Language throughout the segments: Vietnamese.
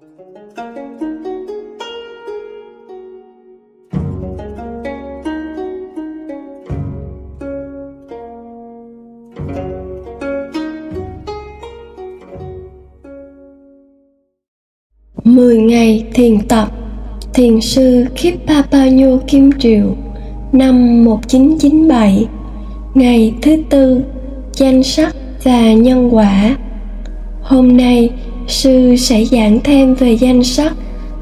Mười ngày thiền tập, Thiền sư Khipapanyo Kim Triều, Năm 1997 Ngày thứ tư, Danh sắc và nhân quả. Hôm nay sư sẽ giảng thêm về danh sắc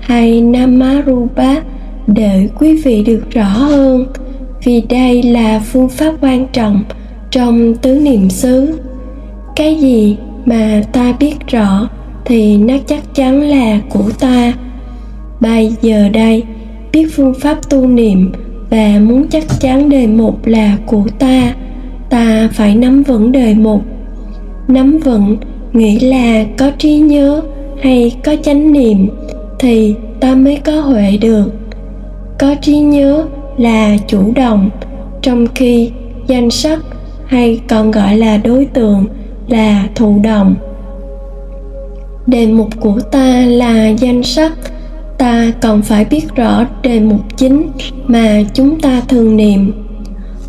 hay Namarupa để quý vị được rõ hơn, vì đây là phương pháp quan trọng trong tứ niệm xứ. Cái gì mà ta biết rõ thì nó chắc chắn là của ta. Bây giờ đây, biết phương pháp tu niệm và muốn chắc chắn đề mục là của ta ta phải nắm vững đề mục nắm vững nghĩ là có trí nhớ hay có chánh niệm thì ta mới có huệ được. Có trí nhớ là chủ động, trong khi danh sắc hay còn gọi là đối tượng là thụ động. Đề mục của ta là danh sắc, ta còn phải biết rõ đề mục chính mà chúng ta thường niệm.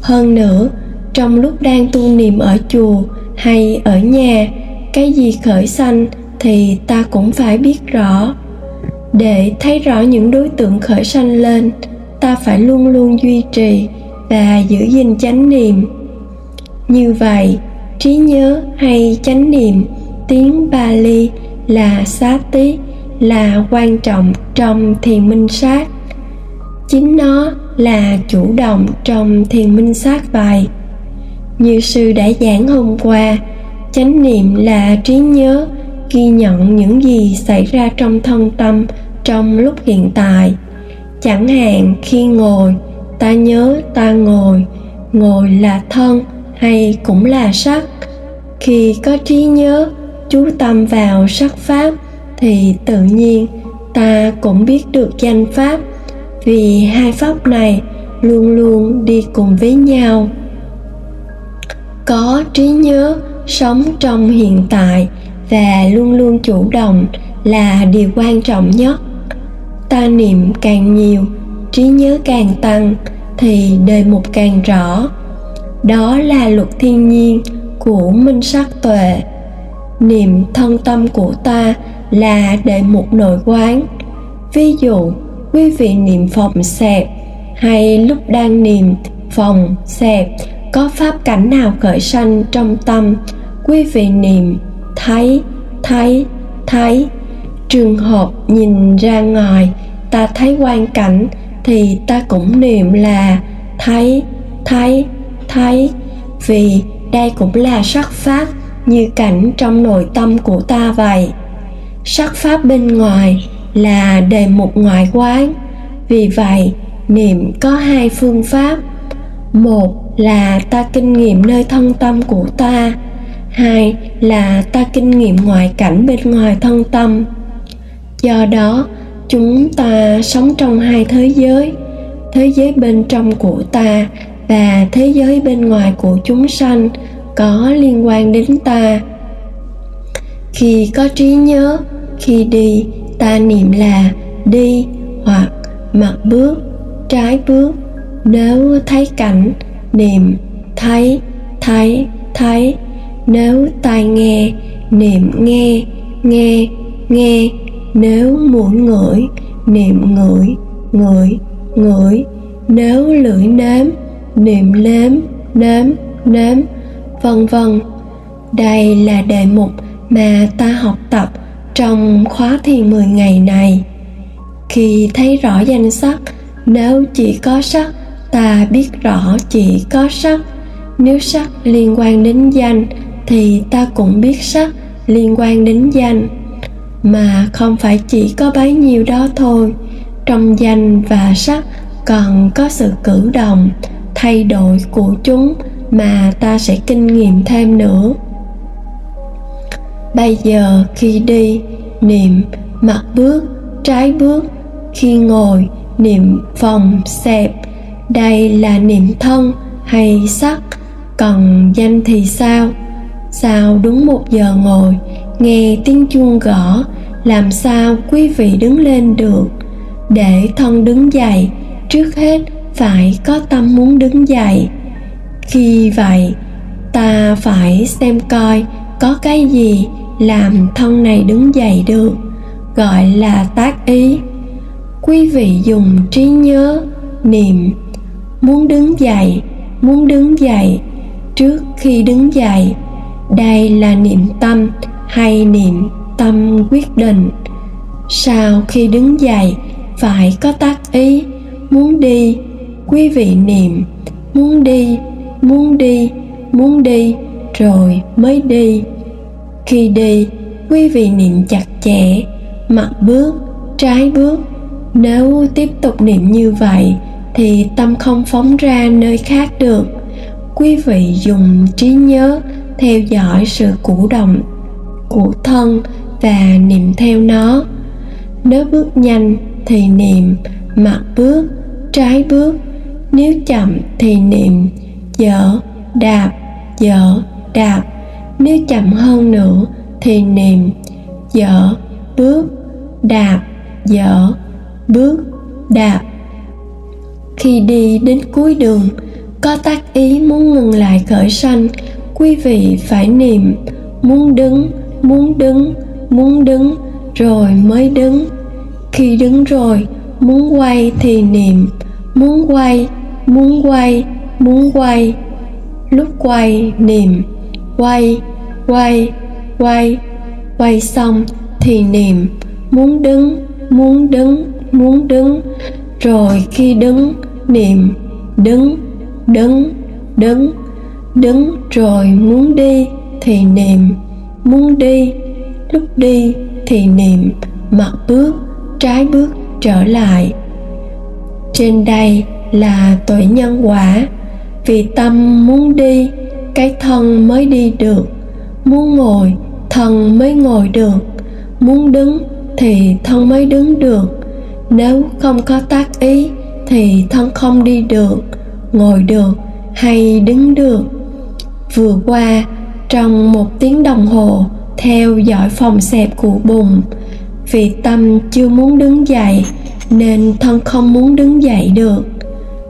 Hơn nữa, trong lúc đang tu niệm ở chùa hay ở nhà cái gì khởi sanh thì ta cũng phải biết rõ. Để thấy rõ những đối tượng khởi sanh lên, ta phải luôn luôn duy trì và giữ gìn chánh niệm. Như vậy, trí nhớ hay chánh niệm, tiếng Bali là xá tí là quan trọng trong thiền minh sát. Chính nó là chủ động trong thiền minh sát bài. Như sư đã giảng hôm qua chánh niệm là trí nhớ, ghi nhận những gì xảy ra trong thân tâm trong lúc hiện tại. Chẳng hạn khi ngồi, ta nhớ ta ngồi ngồi là thân hay cũng là sắc. Khi có trí nhớ, chú tâm vào sắc pháp thì tự nhiên ta cũng biết được danh pháp. Vì hai pháp này luôn luôn đi cùng với nhau. Có trí nhớ sống trong hiện tại và luôn luôn chủ động là điều quan trọng nhất. Ta niệm càng nhiều, trí nhớ càng tăng thì đề mục càng rõ. Đó là luật thiên nhiên của minh sắc tuệ. Niệm thân tâm của ta là đề mục nội quán. Ví dụ, quý vị niệm phòng xẹp hay lúc đang niệm phòng xẹp có pháp cảnh nào khởi sanh trong tâm? Quý vị niệm, thấy thấy thấy. Trường hợp nhìn ra ngoài, ta thấy quan cảnh, thì ta cũng niệm là thấy thấy thấy. Vì đây cũng là sắc pháp như cảnh trong nội tâm của ta vậy. Sắc pháp bên ngoài là đề mục ngoại quán. Vì vậy, niệm có hai phương pháp. Một là ta kinh nghiệm nơi thân tâm của ta. Hai là ta kinh nghiệm ngoại cảnh bên ngoài thân tâm. Do đó, chúng ta sống trong hai thế giới thế giới bên trong của ta và thế giới bên ngoài của chúng sanh có liên quan đến ta. Khi có trí nhớ, khi đi, ta niệm là đi hoặc mặt bước, trái bước, nếu thấy cảnh niệm thấy thấy thấy. Nếu tai nghe, niệm nghe nghe nghe. Nếu muốn ngửi, niệm ngửi ngửi ngửi. Nếu lưỡi nếm, niệm nếm nếm nếm. Vân vân. Đây là đề mục mà ta học tập trong khóa thiền 10 ngày này. Khi thấy rõ danh sắc, nếu chỉ có sắc ta biết rõ chỉ có sắc. Nếu sắc liên quan đến danh, thì ta cũng biết sắc liên quan đến danh. Mà không phải chỉ có bấy nhiêu đó thôi. Trong danh và sắc còn có sự cử động, thay đổi của chúng mà ta sẽ kinh nghiệm thêm nữa. Bây giờ khi đi, niệm mặt bước, trái bước. Khi ngồi, niệm phòng xẹp đây là niệm thân hay sắc, còn danh thì sao? Sao đúng một giờ ngồi, nghe tiếng chuông gõ, làm sao quý vị đứng lên được? Để thân đứng dậy, trước hết phải có tâm muốn đứng dậy. Khi vậy, ta phải xem coi có cái gì làm thân này đứng dậy được, gọi là tác ý. Quý vị dùng trí nhớ, niệm muốn đứng dậy muốn đứng dậy trước khi đứng dậy đây là niệm tâm hay niệm tâm quyết định. Sau khi đứng dậy phải có tác ý, muốn đi, quý vị niệm, muốn đi muốn đi muốn đi, rồi mới đi. Khi đi, quý vị niệm chặt chẽ mặt bước, trái bước. Nếu tiếp tục niệm như vậy thì tâm không phóng ra nơi khác được. Quý vị dùng trí nhớ theo dõi sự cử động của thân và niệm theo nó. Nếu bước nhanh thì niệm mặt bước, trái bước. Nếu chậm thì niệm, dở, đạp dở, đạp. Nếu chậm hơn nữa thì niệm, dở, bước, đạp, dở, bước, đạp khi đi đến cuối đường, có tác ý muốn ngừng lại khởi sanh, quý vị phải niệm, muốn đứng muốn đứng muốn đứng, rồi mới đứng. Khi đứng rồi, muốn quay thì niệm, muốn quay muốn quay muốn quay. Lúc quay, niệm, quay quay quay. Quay xong thì niệm, muốn đứng muốn đứng muốn đứng. Rồi khi đứng niệm, đứng đứng đứng đứng rồi muốn đi thì niệm, muốn đi, lúc đi thì niệm mặt bước, trái bước trở lại. Trên đây là tuổi nhân quả. Vì tâm muốn đi, cái thân mới đi được. Muốn ngồi thân mới ngồi được. Muốn đứng thì thân mới đứng được. Nếu không có tác ý thì thân không đi được, ngồi được hay đứng được. Vừa qua, trong một tiếng đồng hồ, theo dõi phòng xẹp của bùn vì tâm chưa muốn đứng dậy nên thân không muốn đứng dậy được.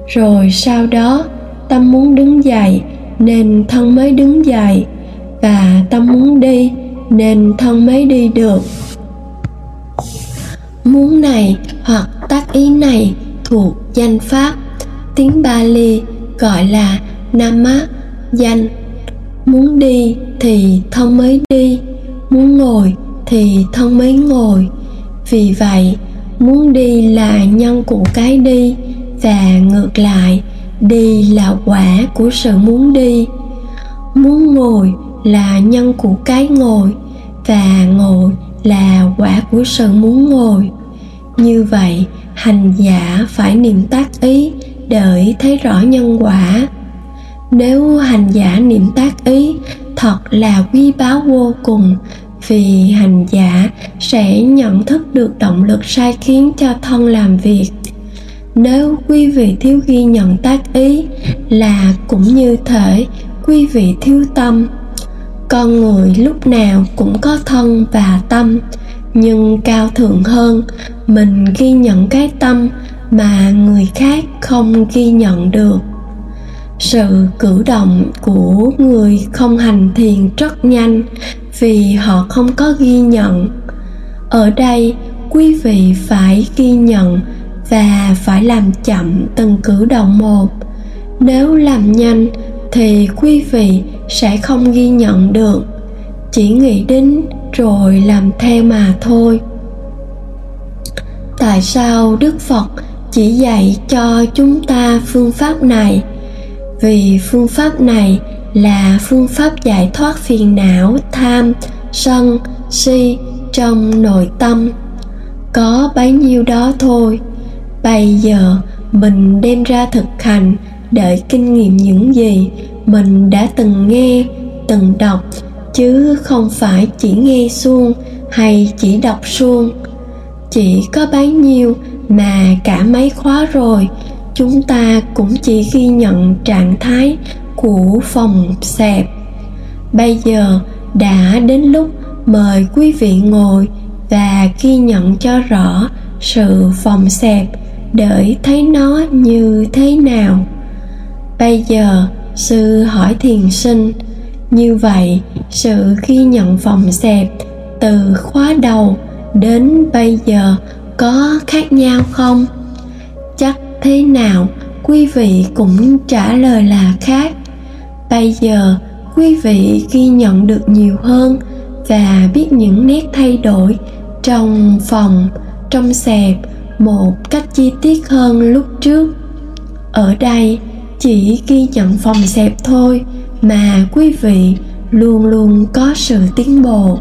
Rồi sau đó, tâm muốn đứng dậy nên thân mới đứng dậy và tâm muốn đi nên thân mới đi được. Muốn này hoặc tác ý này thuộc danh pháp, tiếng Bali gọi là Nama danh muốn đi thì thân mới đi, muốn ngồi thì thân mới ngồi. Vì vậy, muốn đi là nhân của cái đi và ngược lại, đi là quả của sự muốn đi. Muốn ngồi là nhân của cái ngồi và ngồi là quả của sự muốn ngồi như vậy, hành giả phải niệm tác ý để thấy rõ nhân quả. Nếu hành giả niệm tác ý, thật là quý báu vô cùng, vì hành giả sẽ nhận thức được động lực sai khiến cho thân làm việc. Nếu quý vị thiếu ghi nhận tác ý là cũng như thể quý vị thiếu tâm, con người lúc nào cũng có thân và tâm nhưng cao thượng hơn. Mình ghi nhận cái tâm mà người khác không ghi nhận được. Sự cử động của người không hành thiền rất nhanh vì họ không có ghi nhận. Ở đây, quý vị phải ghi nhận và phải làm chậm từng cử động một. Nếu làm nhanh thì quý vị sẽ không ghi nhận được. Chỉ nghĩ đến rồi làm theo mà thôi. Tại sao đức phật chỉ dạy cho chúng ta phương pháp này? Vì phương pháp này là phương pháp giải thoát phiền não, tham, sân, si trong nội tâm. Có bấy nhiêu đó thôi. Bây giờ mình đem ra thực hành để kinh nghiệm những gì mình đã từng nghe, từng đọc chứ không phải chỉ nghe suông hay chỉ đọc suông. Chỉ có bấy nhiêu mà cả mấy khóa rồi, chúng ta cũng chỉ ghi nhận trạng thái của phòng xẹp. Bây giờ đã đến lúc mời quý vị ngồi và ghi nhận cho rõ sự phòng xẹp để thấy nó như thế nào. Bây giờ, sư hỏi thiền sinh, như vậy sự ghi nhận phòng xẹp từ khóa đầu đến bây giờ có khác nhau không? Chắc thế nào? Quý vị cũng trả lời là khác. Bây giờ, quý vị ghi nhận được nhiều hơn và biết những nét thay đổi trong phòng trong xẹp một cách chi tiết hơn lúc trước. Ở đây chỉ ghi nhận phòng xẹp thôi mà quý vị luôn luôn có sự tiến bộ.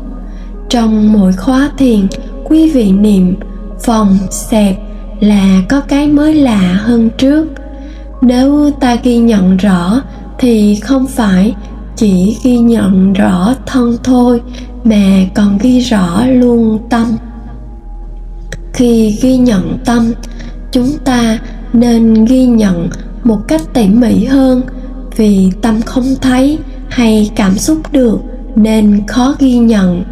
Trong mỗi khóa thiền, quý vị niệm, phòng xẹp là có cái mới lạ hơn trước. Nếu ta ghi nhận rõ thì không phải chỉ ghi nhận rõ thân thôi mà còn ghi rõ luôn tâm. Khi ghi nhận tâm, chúng ta nên ghi nhận một cách tỉ mỉ hơn vì tâm không thấy hay cảm xúc được nên khó ghi nhận.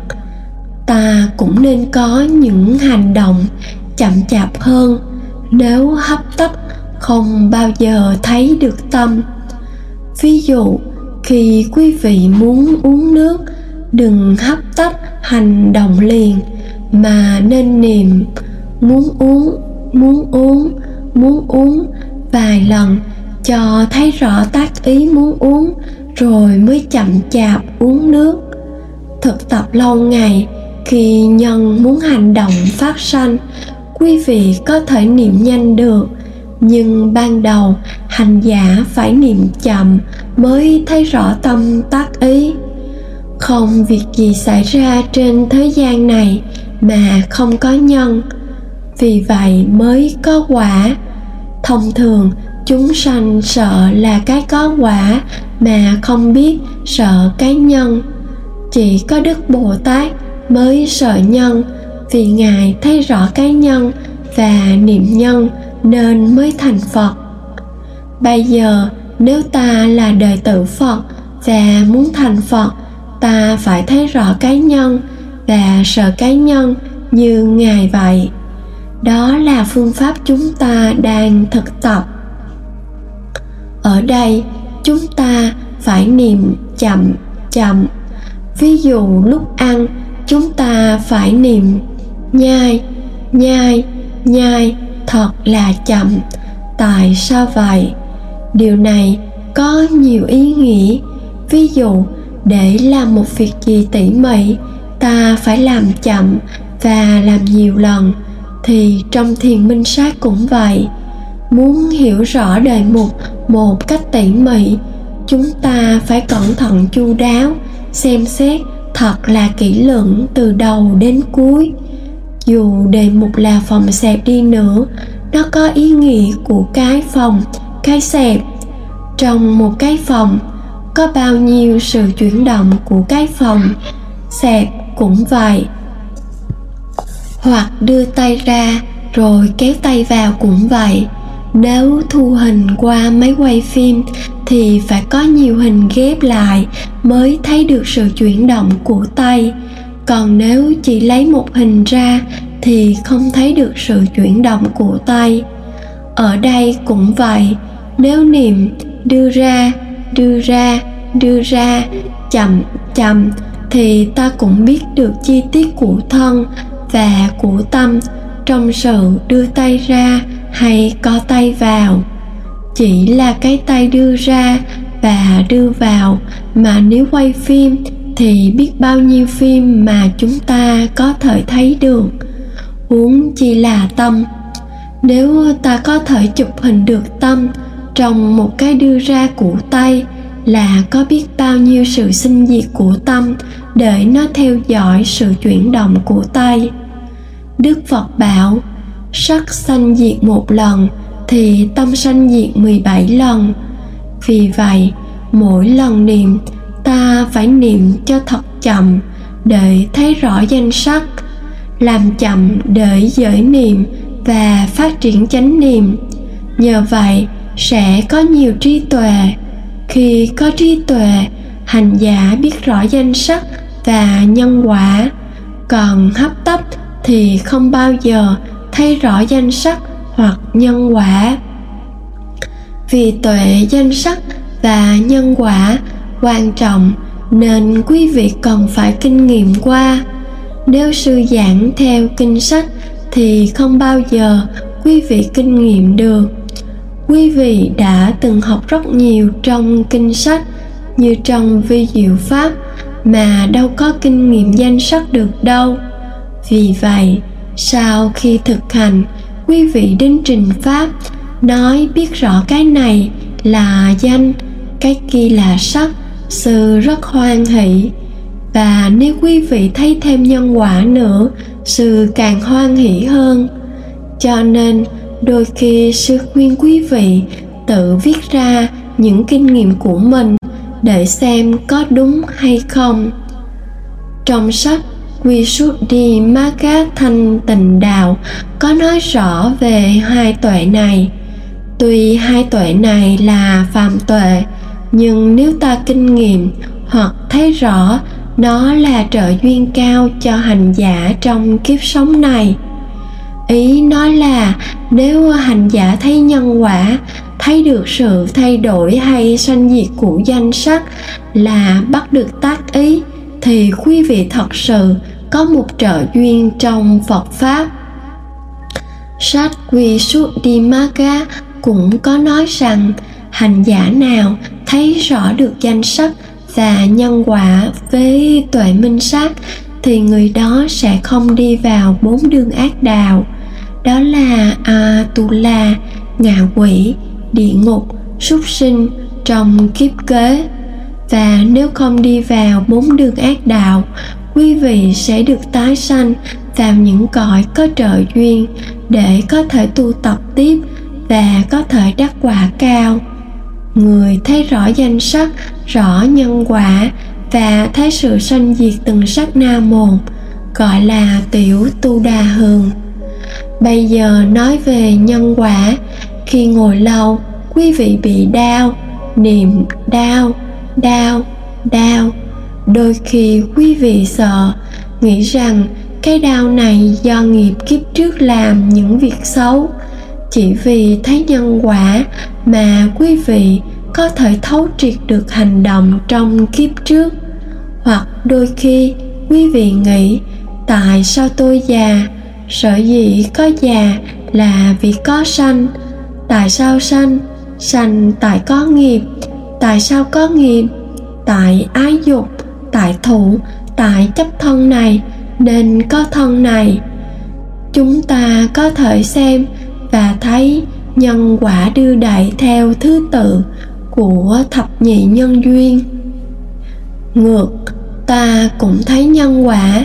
Ta cũng nên có những hành động chậm chạp hơn nếu hấp tấp không bao giờ thấy được tâm. Ví dụ, khi quý vị muốn uống nước, đừng hấp tấp hành động liền mà nên niệm muốn uống muốn uống muốn uống vài lần cho thấy rõ tác ý muốn uống rồi mới chậm chạp uống nước. Thực tập lâu ngày, khi nhân muốn hành động phát sanh, quý vị có thể niệm nhanh được. Nhưng ban đầu, hành giả phải niệm chậm mới thấy rõ tâm tác ý. Không việc gì xảy ra trên thế gian này mà không có nhân. Vì vậy mới có quả. Thông thường chúng sanh sợ là cái có quả mà không biết sợ cái nhân. Chỉ có đức bồ tát mới sợ nhân, vì ngài thấy rõ cái nhân và niệm nhân nên mới thành phật. Bây giờ, nếu ta là đời tử phật và muốn thành phật, ta phải thấy rõ cái nhân và sợ cái nhân như ngài vậy. Đó là phương pháp chúng ta đang thực tập ở đây, chúng ta phải niệm chậm chậm. Ví dụ lúc ăn, chúng ta phải niệm nhai nhai nhai, thật là chậm. Tại sao vậy? Điều này có nhiều ý nghĩa. Ví dụ, để làm một việc gì tỉ mỉ, ta phải làm chậm và làm nhiều lần. Thì trong thiền minh sát cũng vậy. Muốn hiểu rõ đề mục một cách tỉ mỉ, chúng ta phải cẩn thận chu đáo, xem xét thật là kỹ lưỡng từ đầu đến cuối. Dù đề mục là phòng xẹp đi nữa, nó có ý nghĩa của cái phòng, cái xẹp. Trong một cái phòng, có bao nhiêu sự chuyển động của cái phòng, xẹp cũng vậy. Hoặc đưa tay ra, rồi kéo tay vào cũng vậy nếu thu hình qua máy quay phim thì phải có nhiều hình ghép lại mới thấy được sự chuyển động của tay. Còn nếu chỉ lấy một hình ra thì không thấy được sự chuyển động của tay. Ở đây cũng vậy, nếu niệm đưa ra đưa ra đưa ra, chậm chậm thì ta cũng biết được chi tiết của thân và của tâm trong sự đưa tay ra hay co tay vào. Chỉ là cái tay đưa ra và đưa vào, mà nếu quay phim thì biết bao nhiêu phim mà chúng ta có thể thấy được. Huống chi là tâm. Nếu ta có thể chụp hình được tâm trong một cái đưa ra của tay là có biết bao nhiêu sự sinh diệt của tâm để nó theo dõi sự chuyển động của tay. Đức phật bảo sắc sanh diệt một lần, thì tâm sanh diệt 17 lần. Vì vậy, mỗi lần niệm, ta phải niệm cho thật chậm để thấy rõ danh sắc, làm chậm để dễ niệm và phát triển chánh niệm. Nhờ vậy, sẽ có nhiều trí tuệ. Khi có trí tuệ, hành giả biết rõ danh sắc và nhân quả, còn hấp tấp thì không bao giờ thấy rõ danh sắc hoặc nhân quả. Vì tuệ danh sắc và nhân quả quan trọng nên quý vị cần phải kinh nghiệm qua. Nếu sư giảng theo kinh sách thì không bao giờ quý vị kinh nghiệm được. Quý vị đã từng học rất nhiều trong kinh sách như trong vi diệu pháp mà đâu có kinh nghiệm danh sắc được đâu. Vì vậy sau khi thực hành, quý vị đến trình pháp nói biết rõ cái này là danh, cái kia là sắc sư rất hoan hỷ. Và nếu quý vị thấy thêm nhân quả nữa sư càng hoan hỷ hơn. Cho nên, đôi khi sư khuyên quý vị tự viết ra những kinh nghiệm của mình để xem có đúng hay không. Trong sách quy suốt đi ma cát thanh tịnh đạo có nói rõ về hai tuệ này. Tuy hai tuệ này là phạm tuệ, nhưng nếu ta kinh nghiệm hoặc thấy rõ, nó là trợ duyên cao cho hành giả trong kiếp sống này. Ý nói là nếu hành giả thấy nhân quả, thấy được sự thay đổi hay sanh diệt của danh sắc là bắt được tác ý thì quý vị thật sự có một trợ duyên trong phật pháp. Sách quy suốt đi maga cũng có nói rằng, hành giả nào thấy rõ được danh sắc và nhân quả với tuệ minh sát thì người đó sẽ không đi vào bốn đường ác đạo. Đó là atula, ngạ quỷ, địa ngục, súc sinh trong kiếp kế và nếu không đi vào bốn đường ác đạo, quý vị sẽ được tái sanh vào những cõi có trợ duyên để có thể tu tập tiếp và có thể đắc quả cao. Người thấy rõ danh sắc, rõ nhân quả và thấy sự sanh diệt từng sắc na một gọi là tiểu tu đà hường bây giờ nói về nhân quả. Khi ngồi lâu, quý vị bị đau, niềm đau đau đau. Đôi khi quý vị sợ, nghĩ rằng cái đau này do nghiệp kiếp trước làm những việc xấu. Chỉ vì thấy nhân quả mà quý vị có thể thấu triệt được hành động trong kiếp trước. Hoặc đôi khi quý vị nghĩ, tại sao tôi già? Sở dĩ có già là vì có sanh. Tại sao sanh? Sanh tại có nghiệp tại sao có nghiệp? Tại ái dục, tại thủ, tại chấp thân này, nên có thân này. Chúng ta có thể xem và thấy nhân quả đưa đẩy theo thứ tự của thập nhị nhân duyên. Ngược, ta cũng thấy nhân quả,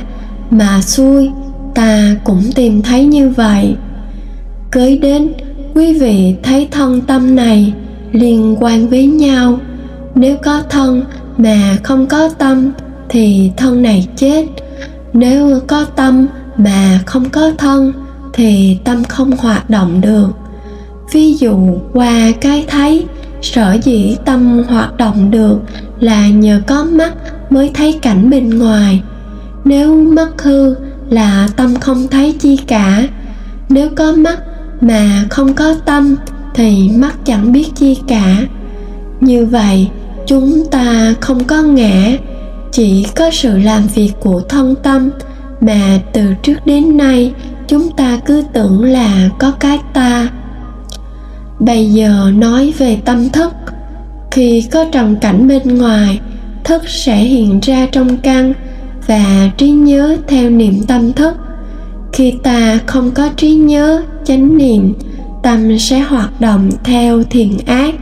mà xuôi, ta cũng tìm thấy như vậy. Cưới đến, quý vị thấy thân tâm này liên quan với nhau nếu có thân mà không có tâm thì thân này chết. Nếu có tâm mà không có thân thì tâm không hoạt động được. Ví dụ, qua cái thấy, sở dĩ tâm hoạt động được là nhờ có mắt mới thấy cảnh bên ngoài. Nếu mắt hư là tâm không thấy chi cả. Nếu có mắt mà không có tâm thì mắt chẳng biết chi cả. Như vậy chúng ta không có ngã, chỉ có sự làm việc của thân tâm, mà từ trước đến nay, chúng ta cứ tưởng là có cái ta. Bây giờ nói về tâm thức, khi có trần cảnh bên ngoài, thức sẽ hiện ra trong căn và trí nhớ theo niệm tâm thức. Khi ta không có trí nhớ, chánh niệm, tâm sẽ hoạt động theo thiện ác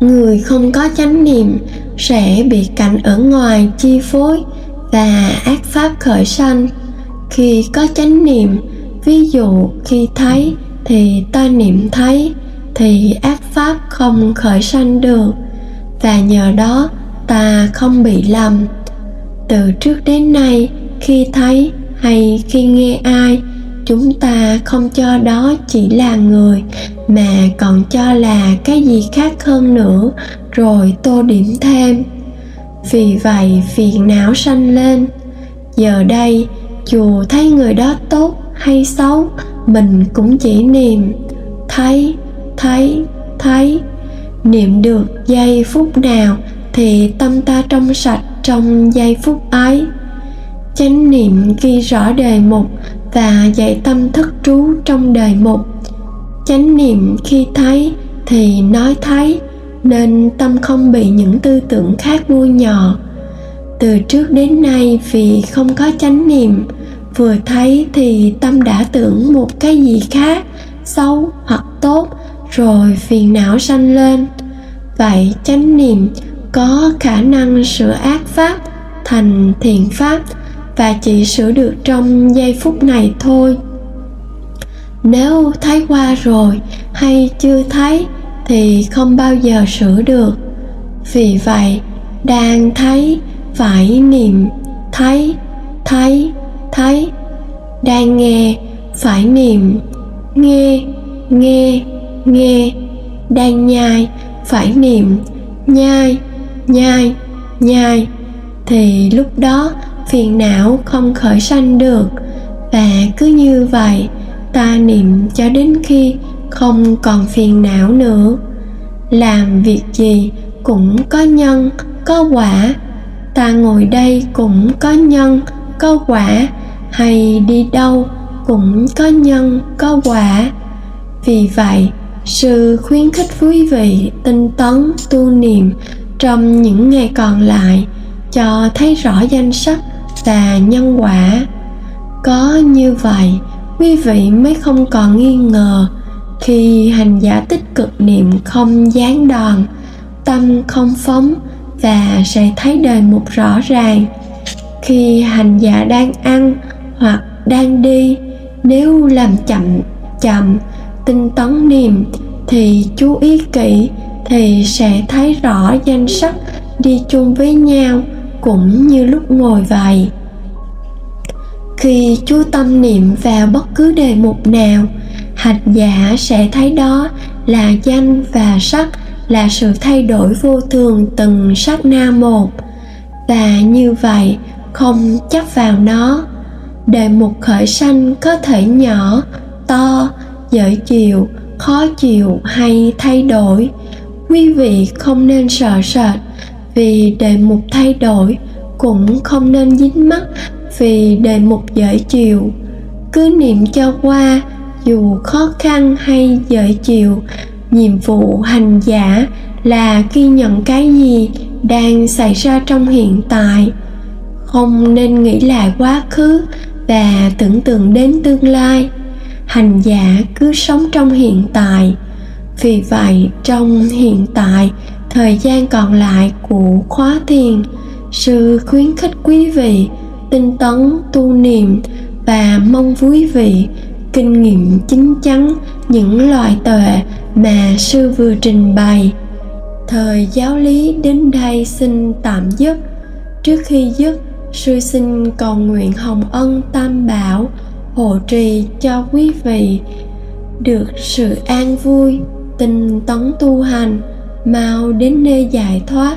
người không có chánh niệm sẽ bị cảnh ở ngoài chi phối và ác pháp khởi sanh. Khi có chánh niệm, ví dụ khi thấy thì ta niệm thấy, thì ác pháp không khởi sanh được, và nhờ đó ta không bị lầm. Từ trước đến nay, khi thấy hay khi nghe ai chúng ta không cho đó chỉ là người, mà còn cho là cái gì khác hơn nữa. Rồi tô điểm thêm. Vì vậy phiền não sanh lên. Giờ đây, dù thấy người đó tốt hay xấu, mình cũng chỉ niệm thấy thấy thấy. Niệm được giây phút nào thì tâm ta trong sạch trong giây phút ấy. Chánh niệm ghi rõ đề mục và dạy tâm thức trú trong đời mục chánh niệm khi thấy thì nói thấy, nên tâm không bị những tư tưởng khác vui nhỏ. Từ trước đến nay vì không có chánh niệm, vừa thấy thì tâm đã tưởng một cái gì khác, xấu hoặc tốt, rồi phiền não sanh lên. Vậy chánh niệm có khả năng sửa ác pháp thành thiện pháp và chỉ sửa được trong giây phút này thôi. Nếu thấy qua rồi hay chưa thấy thì không bao giờ sửa được. Vì vậy, đang thấy phải niệm thấy thấy thấy đang nghe phải niệm nghe nghe nghe. Đang nhai phải niệm nhai nhai nhai. Thì lúc đó phiền não không khởi sanh được. Và cứ như vậy, ta niệm cho đến khi không còn phiền não nữa. Làm việc gì cũng có nhân, có quả. Ta ngồi đây cũng có nhân, có quả. Hay đi đâu cũng có nhân, có quả. Vì vậy, sư khuyến khích quý vị tinh tấn tu niệm trong những ngày còn lại cho thấy rõ danh sách và nhân quả. Có như vậy, quý vị mới không còn nghi ngờ. Khi hành giả tích cực niệm không gián đòn tâm không phóng và sẽ thấy đời một rõ ràng. Khi hành giả đang ăn hoặc đang đi, nếu làm chậm chậm, tinh tấn niệm thì chú ý kỹ thì sẽ thấy rõ danh sắc đi chung với nhau cũng như lúc ngồi vậy khi chú tâm niệm vào bất cứ đề mục nào hành giả sẽ thấy đó là danh và sắc, là sự thay đổi vô thường từng sát na một. Và như vậy, không chấp vào nó. Đề mục khởi sanh có thể nhỏ, to, dễ chịu, khó chịu hay thay đổi. Quý vị không nên sợ sệt, vì đề mục thay đổi cũng không nên dính mắt vì đề mục dễ chịu. Cứ niệm cho qua, dù khó khăn hay dễ chịu, nhiệm vụ hành giả là ghi nhận cái gì đang xảy ra trong hiện tại. Không nên nghĩ lại quá khứ và tưởng tượng đến tương lai. Hành giả cứ sống trong hiện tại. Vì vậy, trong hiện tại, thời gian còn lại của khóa thiền sư khuyến khích quý vị tinh tấn, tu niệm và mong quý vị, kinh nghiệm chính chắn những loại tuệ mà sư vừa trình bày. Thời giáo lý đến đây xin tạm dứt. Trước khi dứt, sư xin cầu nguyện hồng ân tam bảo, hộ trì cho quý vị. Được sự an vui, tinh tấn tu hành, mau đến nơi giải thoát